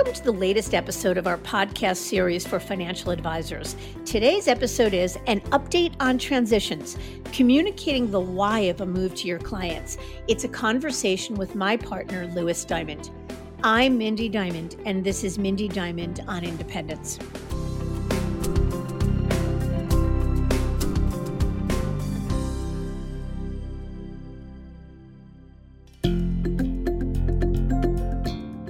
Welcome to the latest episode of our podcast series for financial advisors. Today's episode is an update on transitions, communicating the why of a move to your clients. It's a conversation with my partner, Lewis Diamond. I'm Mindy Diamond, and this is Mindy Diamond on Independence.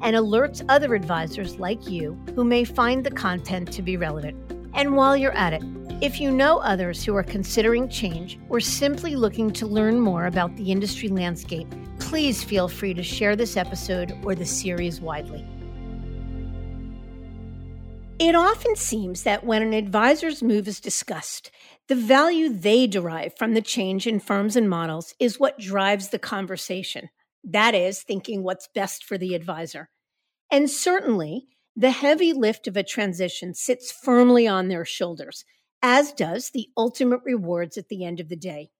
and alerts other advisors like you who may find the content to be relevant. And while you're at it, if you know others who are considering change or simply looking to learn more about the industry landscape, please feel free to share this episode or the series widely. It often seems that when an advisor's move is discussed, the value they derive from the change in firms and models is what drives the conversation. That is, thinking what's best for the advisor. And certainly, the heavy lift of a transition sits firmly on their shoulders, as does the ultimate rewards at the end of the day.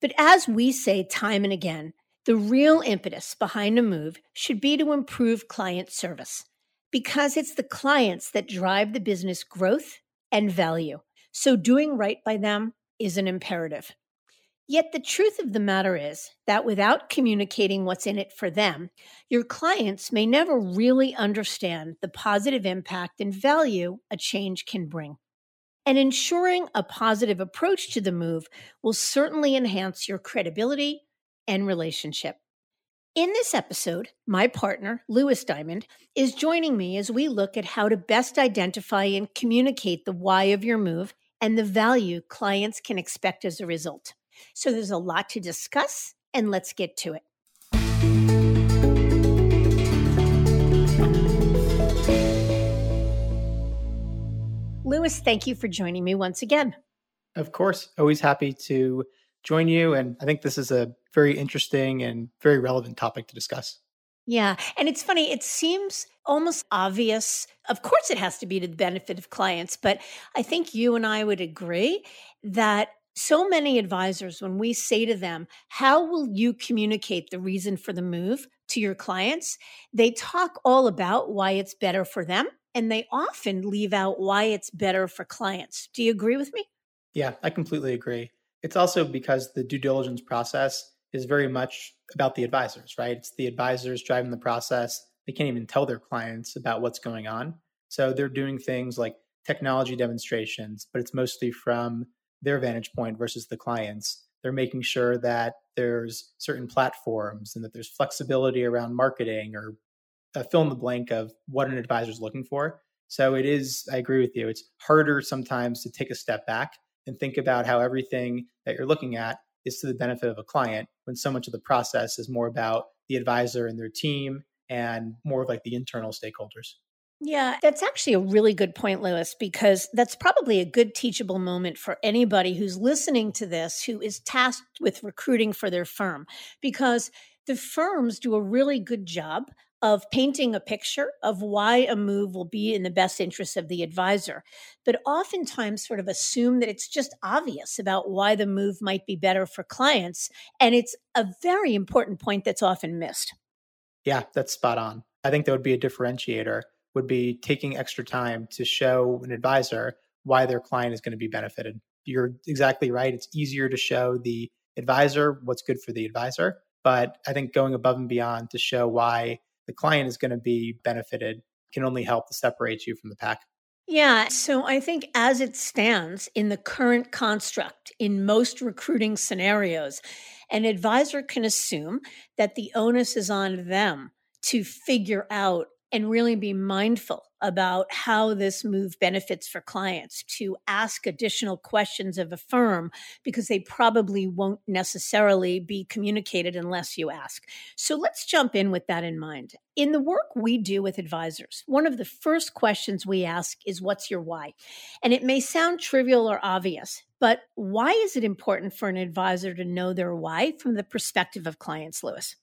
But as we say time and again, the real impetus behind a move should be to improve client service because it's the clients that drive the business growth and value. So doing right by them is an imperative. Yet the truth of the matter is that without communicating what's in it for them, your clients may never really understand the positive impact and value a change can bring. And ensuring a positive approach to the move will certainly enhance your credibility and relationship. In this episode, my partner, Lewis Diamond, is joining me as we look at how to best identify and communicate the why of your move and the value clients can expect as a result. So there's a lot to discuss, and let's get to it. Lewis, thank you for joining me once again. Of course, always happy to join you. And I think this is a very interesting and very relevant topic to discuss. Yeah. And it's funny, it seems almost obvious. Of course, it has to be to the benefit of clients, but I think you and I would agree that so many advisors, when we say to them, How will you communicate the reason for the move to your clients? They talk all about why it's better for them, and they often leave out why it's better for clients. Do you agree with me? Yeah, I completely agree. It's also because the due diligence process is very much about the advisors, right? It's the advisors driving the process. They can't even tell their clients about what's going on. So they're doing things like technology demonstrations, but it's mostly from their vantage point versus the clients. They're making sure that there's certain platforms and that there's flexibility around marketing or fill in the blank of what an advisor is looking for. So it is, I agree with you, it's harder sometimes to take a step back and think about how everything that you're looking at is to the benefit of a client when so much of the process is more about the advisor and their team and more of like the internal stakeholders. Yeah, that's actually a really good point, Lewis, because that's probably a good teachable moment for anybody who's listening to this who is tasked with recruiting for their firm. Because the firms do a really good job of painting a picture of why a move will be in the best interest of the advisor, but oftentimes sort of assume that it's just obvious about why the move might be better for clients. And it's a very important point that's often missed. Yeah, that's spot on. I think that would be a differentiator would be taking extra time to show an advisor why their client is going to be benefited. You're exactly right. It's easier to show the advisor what's good for the advisor. But I think going above and beyond to show why the client is going to be benefited can only help to separate you from the pack. Yeah. So I think as it stands in the current construct, in most recruiting scenarios, an advisor can assume that the onus is on them to figure out and really be mindful about how this move benefits for clients to ask additional questions of a firm because they probably won't necessarily be communicated unless you ask. So let's jump in with that in mind. In the work we do with advisors, one of the first questions we ask is what's your why? And it may sound trivial or obvious, but why is it important for an advisor to know their why from the perspective of clients, Lewis?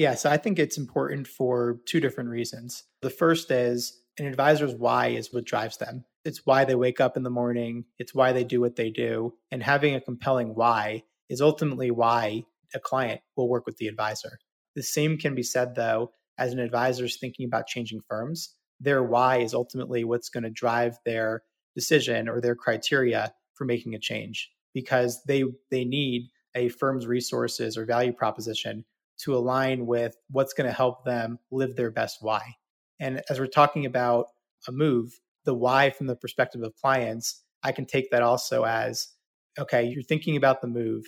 Yeah, so I think it's important for two different reasons. The first is an advisor's why is what drives them. It's why they wake up in the morning, it's why they do what they do. And having a compelling why is ultimately why a client will work with the advisor. The same can be said, though, as an advisor is thinking about changing firms. Their why is ultimately what's going to drive their decision or their criteria for making a change because they they need a firm's resources or value proposition to align with what's going to help them live their best why. And as we're talking about a move, the why from the perspective of clients, I can take that also as okay, you're thinking about the move.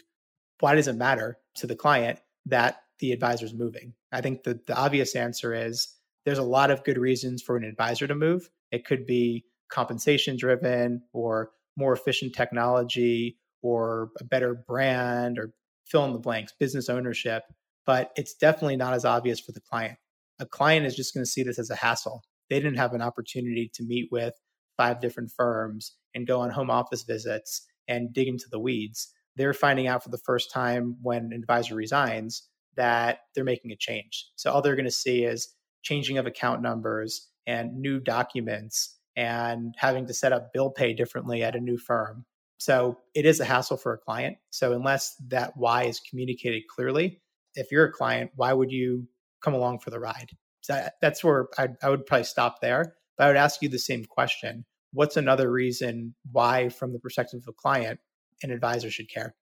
Why does it matter to the client that the advisor is moving? I think the, the obvious answer is there's a lot of good reasons for an advisor to move. It could be compensation driven or more efficient technology or a better brand or fill in the blanks, business ownership but it's definitely not as obvious for the client. A client is just going to see this as a hassle. They didn't have an opportunity to meet with five different firms and go on home office visits and dig into the weeds. They're finding out for the first time when an advisor resigns that they're making a change. So all they're going to see is changing of account numbers and new documents and having to set up bill pay differently at a new firm. So it is a hassle for a client. So unless that why is communicated clearly, if you're a client, why would you come along for the ride? So that's where I, I would probably stop there. But I would ask you the same question. What's another reason why, from the perspective of a client, an advisor should care?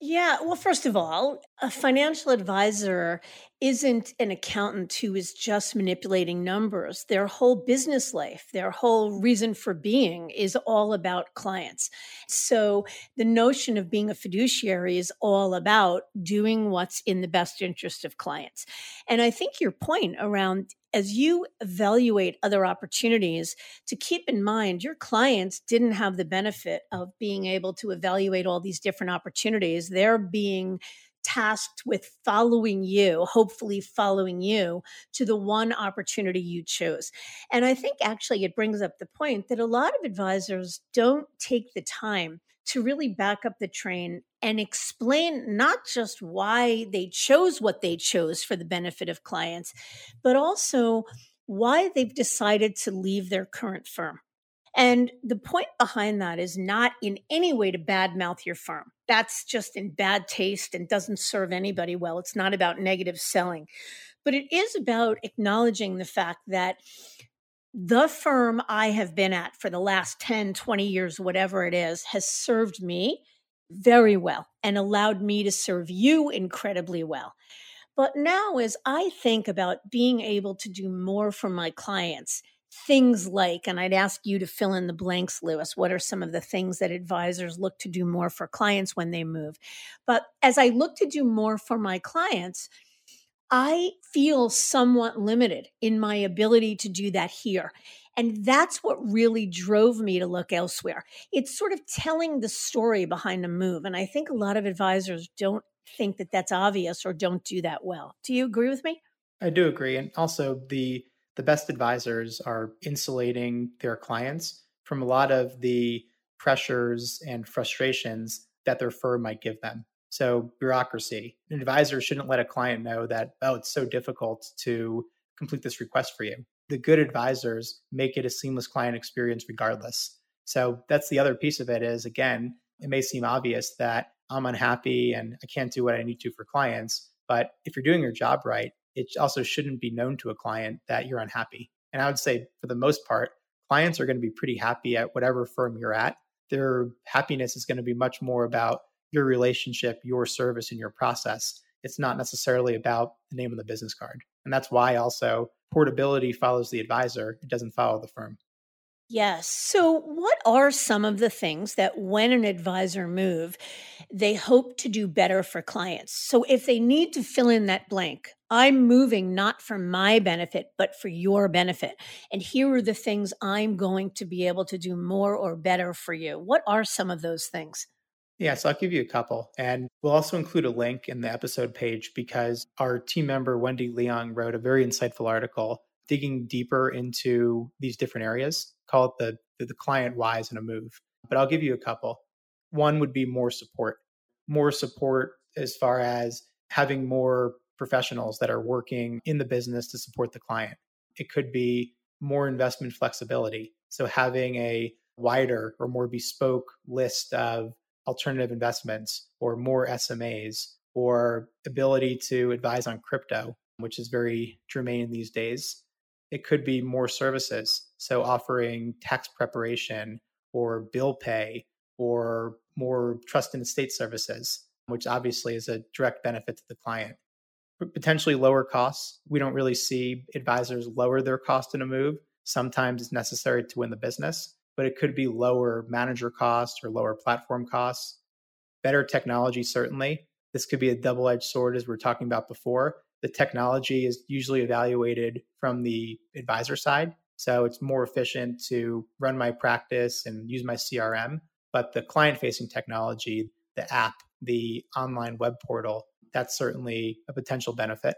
Yeah, well, first of all, a financial advisor isn't an accountant who is just manipulating numbers. Their whole business life, their whole reason for being is all about clients. So the notion of being a fiduciary is all about doing what's in the best interest of clients. And I think your point around as you evaluate other opportunities, to keep in mind your clients didn't have the benefit of being able to evaluate all these different opportunities. They're being tasked with following you, hopefully following you to the one opportunity you chose. And I think actually it brings up the point that a lot of advisors don't take the time to really back up the train and explain not just why they chose what they chose for the benefit of clients, but also why they've decided to leave their current firm. And the point behind that is not in any way to badmouth your firm. That's just in bad taste and doesn't serve anybody well. It's not about negative selling, but it is about acknowledging the fact that the firm I have been at for the last 10, 20 years, whatever it is, has served me very well and allowed me to serve you incredibly well. But now, as I think about being able to do more for my clients, things like, and I'd ask you to fill in the blanks, Lewis, what are some of the things that advisors look to do more for clients when they move? But as I look to do more for my clients, I feel somewhat limited in my ability to do that here. And that's what really drove me to look elsewhere. It's sort of telling the story behind a move. And I think a lot of advisors don't think that that's obvious or don't do that well. Do you agree with me? I do agree. And also, the the best advisors are insulating their clients from a lot of the pressures and frustrations that their firm might give them. So, bureaucracy. An advisor shouldn't let a client know that, oh, it's so difficult to complete this request for you. The good advisors make it a seamless client experience regardless. So, that's the other piece of it is again, it may seem obvious that I'm unhappy and I can't do what I need to for clients. But if you're doing your job right, it also shouldn't be known to a client that you're unhappy. And I would say, for the most part, clients are going to be pretty happy at whatever firm you're at. Their happiness is going to be much more about your relationship, your service, and your process. It's not necessarily about the name of the business card. And that's why also portability follows the advisor, it doesn't follow the firm. Yes. So, what are some of the things that when an advisor move, they hope to do better for clients? So, if they need to fill in that blank, I'm moving not for my benefit, but for your benefit. And here are the things I'm going to be able to do more or better for you. What are some of those things? Yeah, so I'll give you a couple. And we'll also include a link in the episode page because our team member, Wendy Leong, wrote a very insightful article digging deeper into these different areas. Call it the, the, the client whys in a move. But I'll give you a couple. One would be more support, more support as far as having more professionals that are working in the business to support the client. It could be more investment flexibility. So having a wider or more bespoke list of alternative investments or more SMAs or ability to advise on crypto, which is very germane these days. It could be more services. So offering tax preparation or bill pay or more trust and estate services, which obviously is a direct benefit to the client. Potentially lower costs. We don't really see advisors lower their cost in a move. Sometimes it's necessary to win the business, but it could be lower manager costs or lower platform costs. Better technology, certainly. This could be a double edged sword, as we are talking about before. The technology is usually evaluated from the advisor side. So it's more efficient to run my practice and use my CRM. But the client facing technology, the app, the online web portal, that's certainly a potential benefit.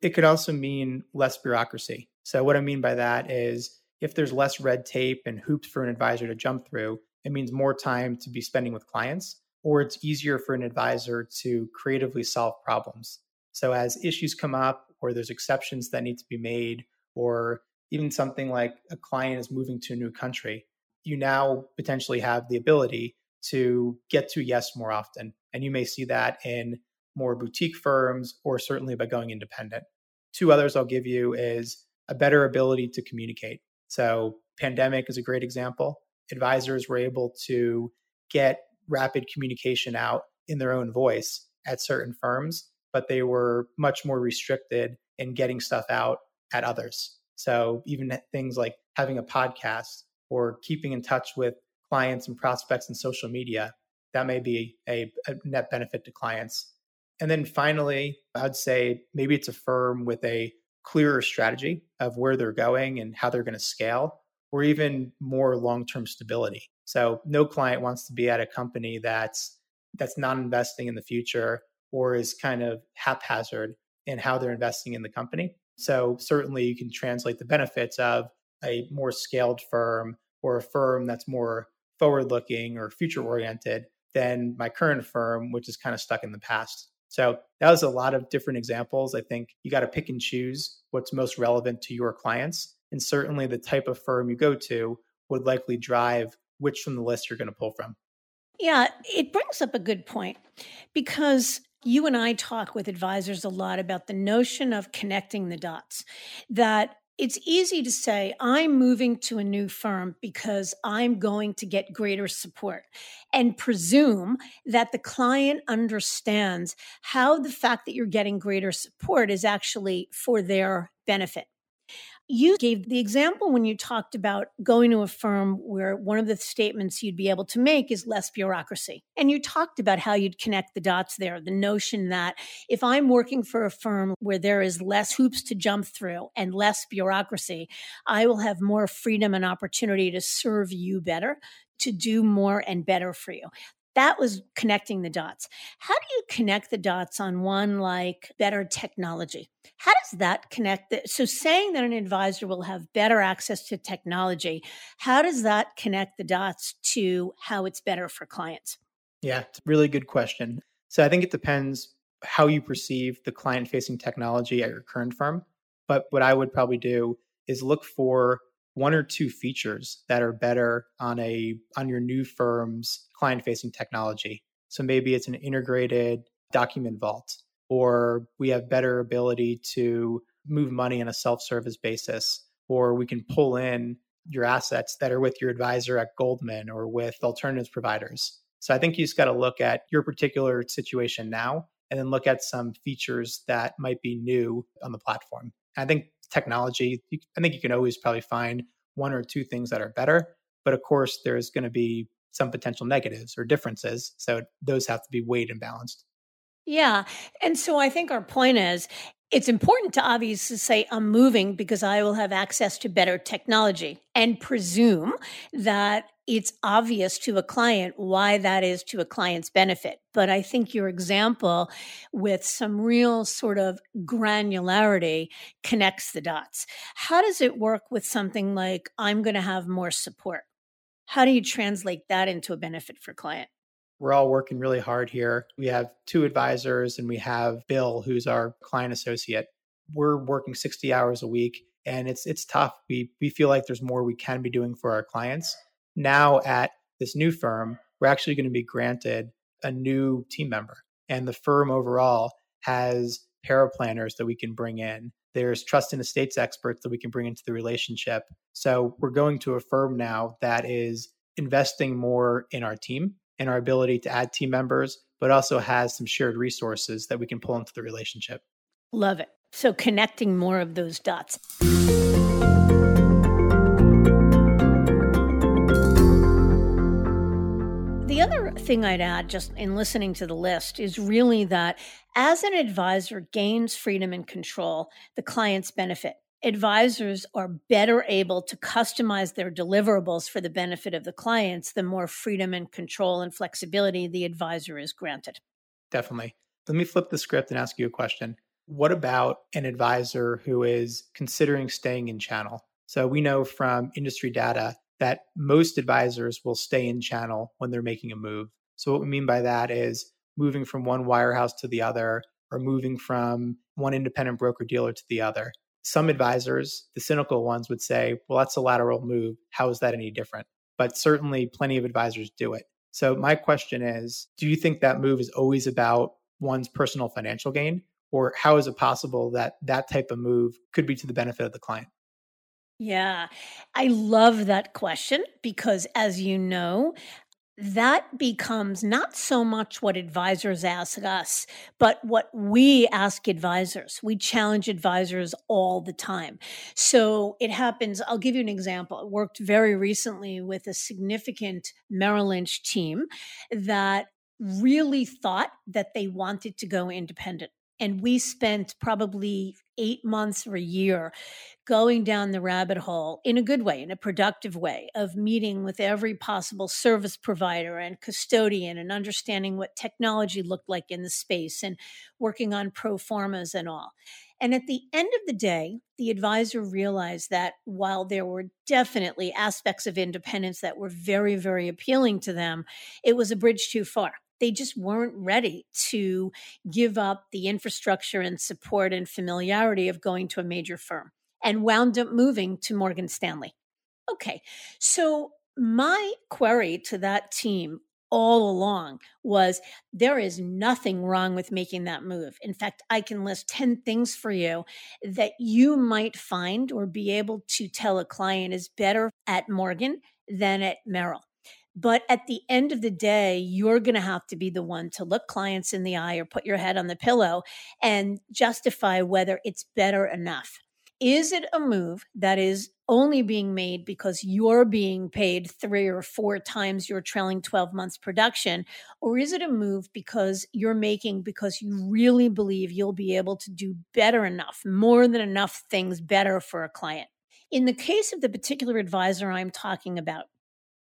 It could also mean less bureaucracy. So, what I mean by that is if there's less red tape and hoops for an advisor to jump through, it means more time to be spending with clients, or it's easier for an advisor to creatively solve problems. So, as issues come up, or there's exceptions that need to be made, or even something like a client is moving to a new country, you now potentially have the ability to get to yes more often. And you may see that in more boutique firms or certainly by going independent. Two others I'll give you is a better ability to communicate. So, pandemic is a great example. Advisors were able to get rapid communication out in their own voice at certain firms, but they were much more restricted in getting stuff out at others. So, even things like having a podcast or keeping in touch with clients and prospects in social media, that may be a, a net benefit to clients. And then finally, I'd say maybe it's a firm with a clearer strategy of where they're going and how they're going to scale, or even more long-term stability. So no client wants to be at a company that's that's not investing in the future or is kind of haphazard in how they're investing in the company. So certainly you can translate the benefits of a more scaled firm or a firm that's more forward looking or future oriented than my current firm, which is kind of stuck in the past. So that was a lot of different examples. I think you got to pick and choose what's most relevant to your clients. And certainly the type of firm you go to would likely drive which from the list you're going to pull from. Yeah, it brings up a good point because you and I talk with advisors a lot about the notion of connecting the dots, that it's easy to say, I'm moving to a new firm because I'm going to get greater support and presume that the client understands how the fact that you're getting greater support is actually for their benefit. You gave the example when you talked about going to a firm where one of the statements you'd be able to make is less bureaucracy. And you talked about how you'd connect the dots there. The notion that if I'm working for a firm where there is less hoops to jump through and less bureaucracy, I will have more freedom and opportunity to serve you better, to do more and better for you that was connecting the dots. How do you connect the dots on one like better technology? How does that connect? The, so, saying that an advisor will have better access to technology, how does that connect the dots to how it's better for clients? Yeah, it's a really good question. So, I think it depends how you perceive the client facing technology at your current firm. But what I would probably do is look for one or two features that are better on a on your new firm's client facing technology. So maybe it's an integrated document vault or we have better ability to move money on a self-service basis or we can pull in your assets that are with your advisor at goldman or with alternatives providers. So i think you just got to look at your particular situation now and then look at some features that might be new on the platform. I think technology, I think you can always probably find one or two things that are better. But of course, there's going to be some potential negatives or differences. So those have to be weighed and balanced. Yeah. And so I think our point is it's important to obviously say, I'm moving because I will have access to better technology and presume that it's obvious to a client why that is to a client's benefit. But I think your example with some real sort of granularity connects the dots. How does it work with something like, I'm going to have more support? How do you translate that into a benefit for client? We're all working really hard here. We have two advisors and we have Bill, who's our client associate. We're working 60 hours a week and it's it's tough. We we feel like there's more we can be doing for our clients. Now at this new firm, we're actually going to be granted a new team member. And the firm overall has paraplanners that we can bring in. There's trust and estates experts that we can bring into the relationship. So we're going to a firm now that is investing more in our team and our ability to add team members, but also has some shared resources that we can pull into the relationship. Love it. So connecting more of those dots. Thing I'd add, just in listening to the list, is really that as an advisor gains freedom and control, the clients benefit advisors are better able to customize their deliverables for the benefit of the clients, the more freedom and control and flexibility the advisor is granted. Definitely. Let me flip the script and ask you a question. What about an advisor who is considering staying in channel? So we know from industry data that most advisors will stay in channel when they're making a move. So what we mean by that is moving from one wirehouse to the other or moving from one independent broker dealer to the other some advisors, the cynical ones, would say, well, that's a lateral move. How is that any different? But certainly plenty of advisors do it. So, my question is do you think that move is always about one's personal financial gain? Or how is it possible that that type of move could be to the benefit of the client? Yeah, I love that question because, as you know, that becomes not so much what advisors ask us, but what we ask advisors. We challenge advisors all the time. So it happens. I'll give you an example. I worked very recently with a significant Merrill Lynch team that really thought that they wanted to go independent. And we spent probably eight months or a year going down the rabbit hole in a good way, in a productive way, of meeting with every possible service provider and custodian and understanding what technology looked like in the space and working on pro formas and all. And at the end of the day, the advisor realized that while there were definitely aspects of independence that were very, very appealing to them, it was a bridge too far they just weren't ready to give up the infrastructure and support and familiarity of going to a major firm and wound up moving to Morgan Stanley. Okay, so my query to that team all along was there is nothing wrong with making that move. In fact, I can list 10 things for you that you might find or be able to tell a client is better at Morgan than at Merrill. But at the end of the day, you're going to have to be the one to look clients in the eye or put your head on the pillow and justify whether it's better enough. Is it a move that is only being made because you're being paid three or four times your trailing 12 months production? Or is it a move because you're making because you really believe you'll be able to do better enough, more than enough things better for a client? In the case of the particular advisor I'm talking about,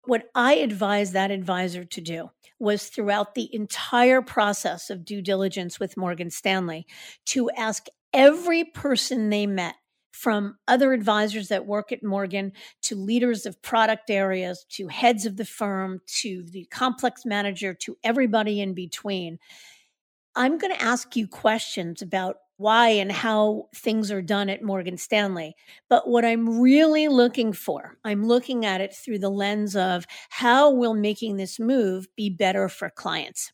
what I advised that advisor to do was throughout the entire process of due diligence with Morgan Stanley to ask every person they met from other advisors that work at Morgan to leaders of product areas to heads of the firm to the complex manager to everybody in between. I'm going to ask you questions about why and how things are done at Morgan Stanley. But what I'm really looking for, I'm looking at it through the lens of how will making this move be better for clients?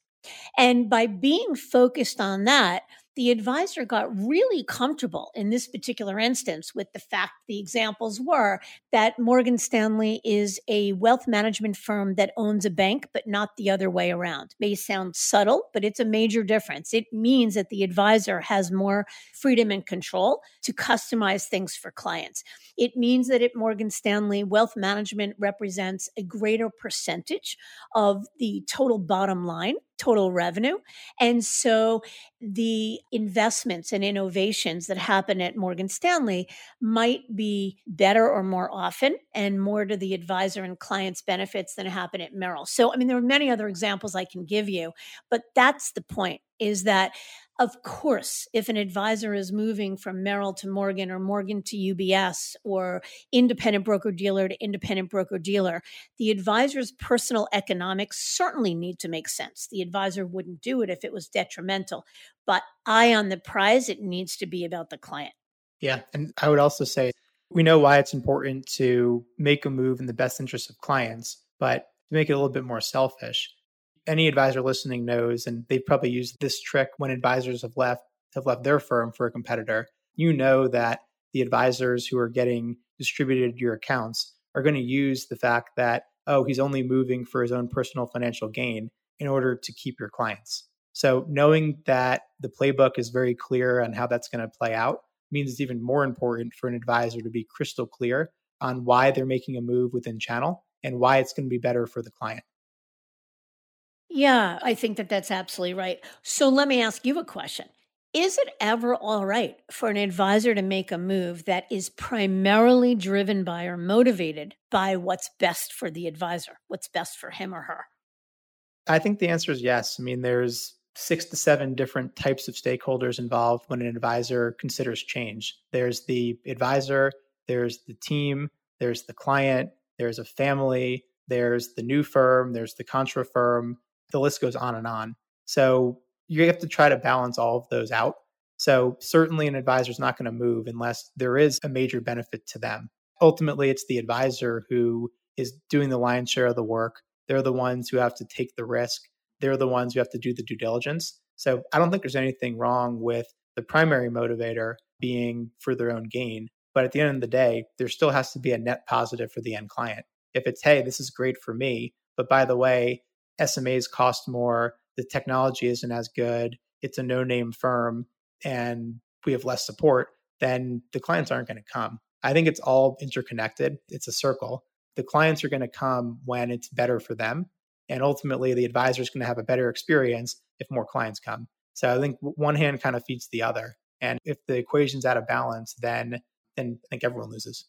And by being focused on that, the advisor got really comfortable in this particular instance with the fact the examples were that Morgan Stanley is a wealth management firm that owns a bank, but not the other way around. May sound subtle, but it's a major difference. It means that the advisor has more freedom and control to customize things for clients. It means that at Morgan Stanley, wealth management represents a greater percentage of the total bottom line total revenue. And so the investments and innovations that happen at Morgan Stanley might be better or more often and more to the advisor and client's benefits than happen at Merrill. So, I mean, there are many other examples I can give you, but that's the point is that of course, if an advisor is moving from Merrill to Morgan or Morgan to UBS or independent broker dealer to independent broker dealer, the advisor's personal economics certainly need to make sense. The advisor wouldn't do it if it was detrimental, but eye on the prize, it needs to be about the client. Yeah. And I would also say we know why it's important to make a move in the best interest of clients, but to make it a little bit more selfish, any advisor listening knows, and they've probably used this trick when advisors have left have left their firm for a competitor. You know that the advisors who are getting distributed your accounts are going to use the fact that oh he's only moving for his own personal financial gain in order to keep your clients. So knowing that the playbook is very clear on how that's going to play out means it's even more important for an advisor to be crystal clear on why they're making a move within channel and why it's going to be better for the client. Yeah, I think that that's absolutely right. So let me ask you a question. Is it ever all right for an advisor to make a move that is primarily driven by or motivated by what's best for the advisor, what's best for him or her? I think the answer is yes. I mean, there's six to seven different types of stakeholders involved when an advisor considers change. There's the advisor, there's the team, there's the client, there's a family, there's the new firm, there's the contra firm, the list goes on and on. So you have to try to balance all of those out. So certainly an advisor is not going to move unless there is a major benefit to them. Ultimately, it's the advisor who is doing the lion's share of the work. They're the ones who have to take the risk. They're the ones who have to do the due diligence. So I don't think there's anything wrong with the primary motivator being for their own gain. But at the end of the day, there still has to be a net positive for the end client. If it's, hey, this is great for me, but by the way, SMAs cost more, the technology isn't as good, it's a no name firm, and we have less support, then the clients aren't going to come. I think it's all interconnected, it's a circle. The clients are going to come when it's better for them. And ultimately, the advisor is going to have a better experience if more clients come. So I think one hand kind of feeds the other. And if the equation's out of balance, then then I think everyone loses.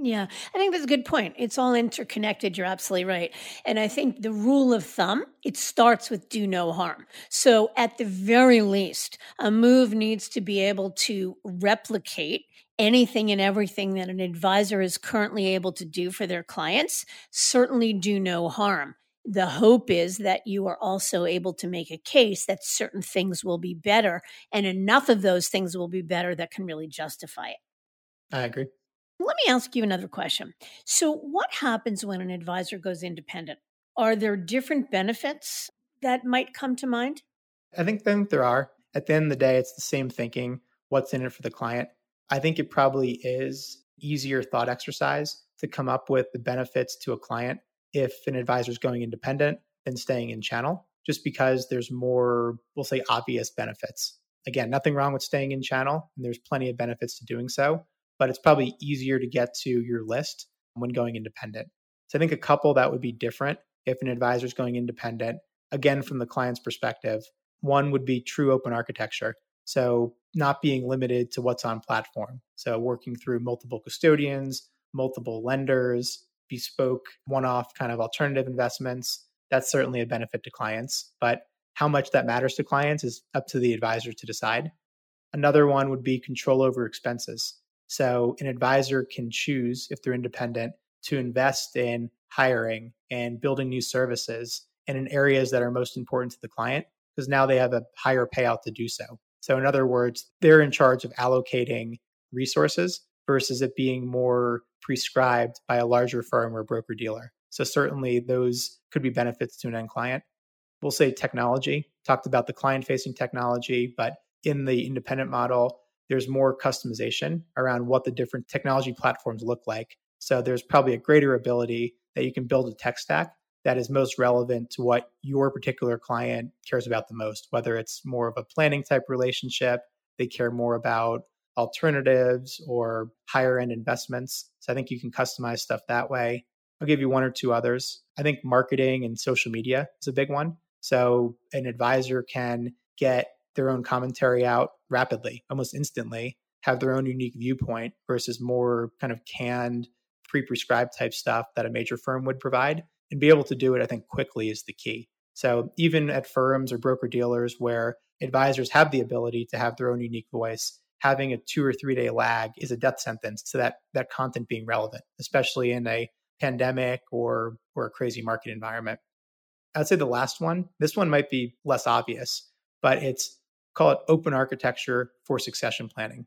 Yeah, I think that's a good point. It's all interconnected. You're absolutely right. And I think the rule of thumb, it starts with do no harm. So at the very least, a move needs to be able to replicate anything and everything that an advisor is currently able to do for their clients. Certainly do no harm. The hope is that you are also able to make a case that certain things will be better and enough of those things will be better that can really justify it. I agree. Let me ask you another question. So, what happens when an advisor goes independent? Are there different benefits that might come to mind? I think, I think there are. At the end of the day, it's the same thinking. What's in it for the client? I think it probably is easier thought exercise to come up with the benefits to a client if an advisor is going independent than staying in channel, just because there's more, we'll say, obvious benefits. Again, nothing wrong with staying in channel, and there's plenty of benefits to doing so but it's probably easier to get to your list when going independent. So I think a couple that would be different if an advisor is going independent, again, from the client's perspective. One would be true open architecture. So not being limited to what's on platform. So working through multiple custodians, multiple lenders, bespoke one off kind of alternative investments. That's certainly a benefit to clients. But how much that matters to clients is up to the advisor to decide. Another one would be control over expenses. So an advisor can choose, if they're independent, to invest in hiring and building new services and in areas that are most important to the client because now they have a higher payout to do so. So, in other words, they're in charge of allocating resources versus it being more prescribed by a larger firm or broker dealer. So, certainly those could be benefits to an end client. We'll say technology, talked about the client facing technology, but in the independent model, there's more customization around what the different technology platforms look like. So there's probably a greater ability that you can build a tech stack that is most relevant to what your particular client cares about the most, whether it's more of a planning type relationship, they care more about alternatives or higher end investments. So I think you can customize stuff that way. I'll give you one or two others. I think marketing and social media is a big one. So an advisor can get their own commentary out rapidly, almost instantly, have their own unique viewpoint versus more kind of canned, pre prescribed type stuff that a major firm would provide. And be able to do it, I think, quickly is the key. So even at firms or broker dealers where advisors have the ability to have their own unique voice, having a two or three day lag is a death sentence to that that content being relevant, especially in a pandemic or or a crazy market environment. I'd say the last one, this one might be less obvious, but it's call it open architecture for succession planning.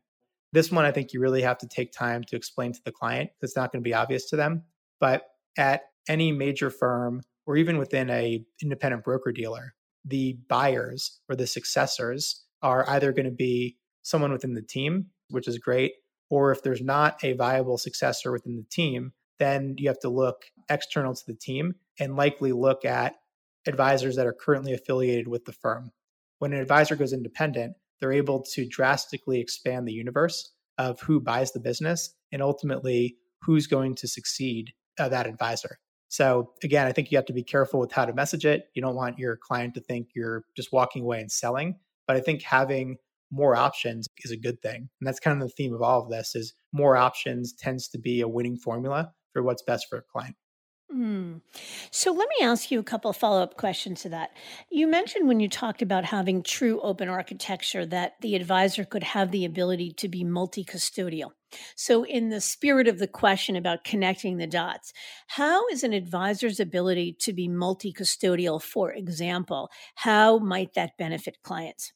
This one I think you really have to take time to explain to the client because it's not going to be obvious to them. But at any major firm or even within a independent broker dealer, the buyers or the successors are either going to be someone within the team, which is great, or if there's not a viable successor within the team, then you have to look external to the team and likely look at advisors that are currently affiliated with the firm. When an advisor goes independent, they're able to drastically expand the universe of who buys the business and ultimately who's going to succeed uh, that advisor. So again, I think you have to be careful with how to message it. You don't want your client to think you're just walking away and selling, but I think having more options is a good thing. And that's kind of the theme of all of this is more options tends to be a winning formula for what's best for a client. Mm. So let me ask you a couple of follow up questions to that. You mentioned when you talked about having true open architecture that the advisor could have the ability to be multi custodial. So, in the spirit of the question about connecting the dots, how is an advisor's ability to be multi custodial, for example, how might that benefit clients?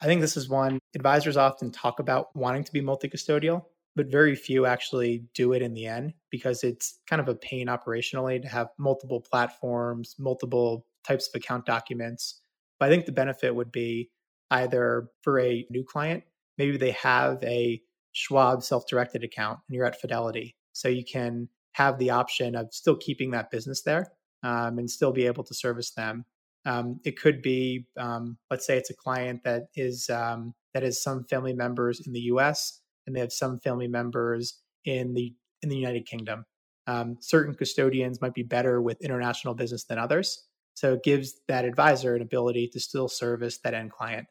I think this is one advisors often talk about wanting to be multi custodial, but very few actually do it in the end because it's kind of a pain operationally to have multiple platforms, multiple types of account documents. But I think the benefit would be either for a new client, maybe they have a Schwab self directed account and you're at Fidelity. So you can have the option of still keeping that business there um, and still be able to service them. Um, it could be, um, let's say it's a client that is um, that is some family members in the U.S. and they have some family members in the in the United Kingdom. Um, certain custodians might be better with international business than others, so it gives that advisor an ability to still service that end client.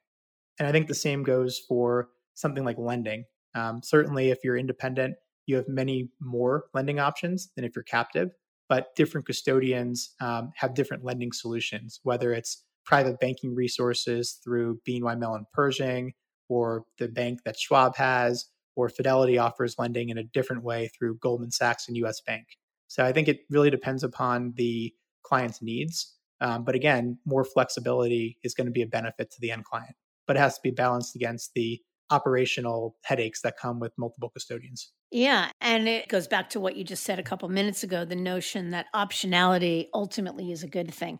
And I think the same goes for something like lending. Um, certainly, if you're independent, you have many more lending options than if you're captive but different custodians um, have different lending solutions, whether it's private banking resources through BNY Mellon Pershing or the bank that Schwab has, or Fidelity offers lending in a different way through Goldman Sachs and US Bank. So I think it really depends upon the client's needs. Um, but again, more flexibility is going to be a benefit to the end client, but it has to be balanced against the operational headaches that come with multiple custodians. Yeah. And it goes back to what you just said a couple minutes ago the notion that optionality ultimately is a good thing.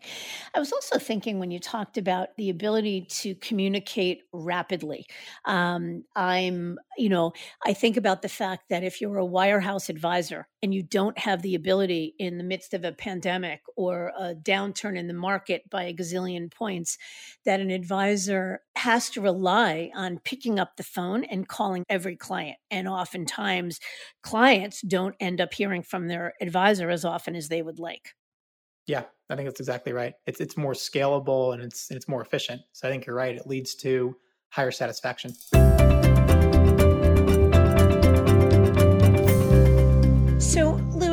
I was also thinking when you talked about the ability to communicate rapidly. Um, I'm, you know, I think about the fact that if you're a wirehouse advisor and you don't have the ability in the midst of a pandemic or a downturn in the market by a gazillion points, that an advisor has to rely on picking up the phone and calling every client. And oftentimes, clients don't end up hearing from their advisor as often as they would like. Yeah, I think that's exactly right. It's it's more scalable and it's it's more efficient. So I think you're right. It leads to higher satisfaction.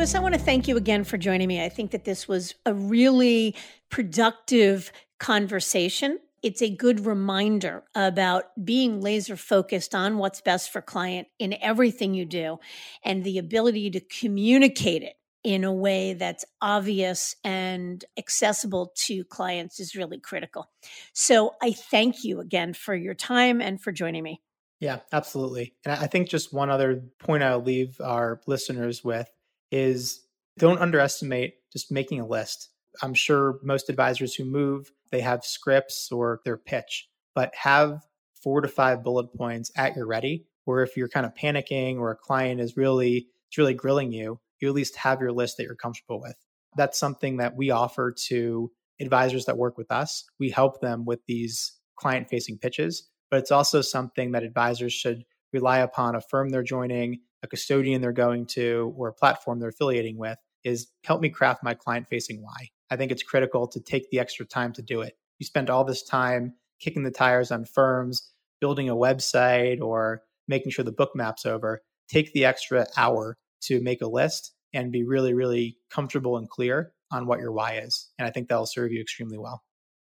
Lewis, I want to thank you again for joining me. I think that this was a really productive conversation it's a good reminder about being laser focused on what's best for client in everything you do and the ability to communicate it in a way that's obvious and accessible to clients is really critical. So I thank you again for your time and for joining me. Yeah, absolutely. And I think just one other point I'll leave our listeners with is don't underestimate just making a list. I'm sure most advisors who move, they have scripts or their pitch, but have four to five bullet points at your ready, where if you're kind of panicking or a client is really, it's really grilling you, you at least have your list that you're comfortable with. That's something that we offer to advisors that work with us. We help them with these client facing pitches, but it's also something that advisors should rely upon a firm they're joining, a custodian they're going to, or a platform they're affiliating with is help me craft my client facing why. I think it's critical to take the extra time to do it. You spend all this time kicking the tires on firms, building a website, or making sure the book map's over. Take the extra hour to make a list and be really, really comfortable and clear on what your why is. And I think that'll serve you extremely well.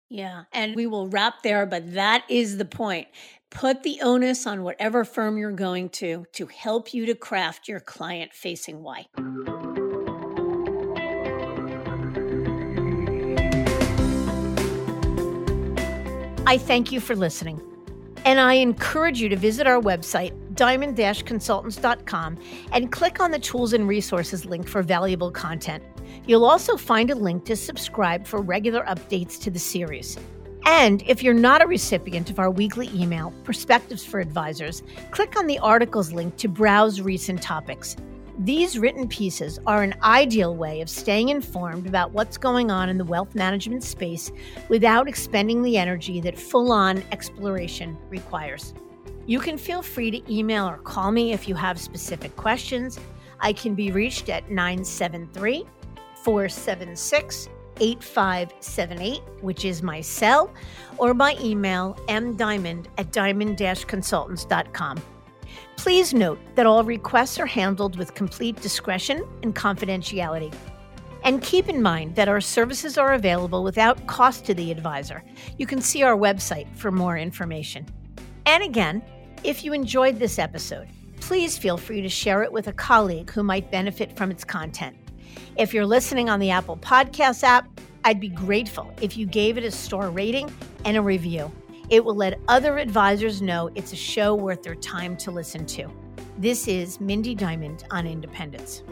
Yeah. And we will wrap there, but that is the point. Put the onus on whatever firm you're going to to help you to craft your client facing why. I thank you for listening. And I encourage you to visit our website, diamond consultants.com, and click on the tools and resources link for valuable content. You'll also find a link to subscribe for regular updates to the series. And if you're not a recipient of our weekly email, Perspectives for Advisors, click on the articles link to browse recent topics. These written pieces are an ideal way of staying informed about what's going on in the wealth management space without expending the energy that full on exploration requires. You can feel free to email or call me if you have specific questions. I can be reached at 973 476 8578, which is my cell, or by email mdiamond at diamond consultants.com. Please note that all requests are handled with complete discretion and confidentiality. And keep in mind that our services are available without cost to the advisor. You can see our website for more information. And again, if you enjoyed this episode, please feel free to share it with a colleague who might benefit from its content. If you're listening on the Apple Podcast app, I'd be grateful if you gave it a star rating and a review. It will let other advisors know it's a show worth their time to listen to. This is Mindy Diamond on Independence.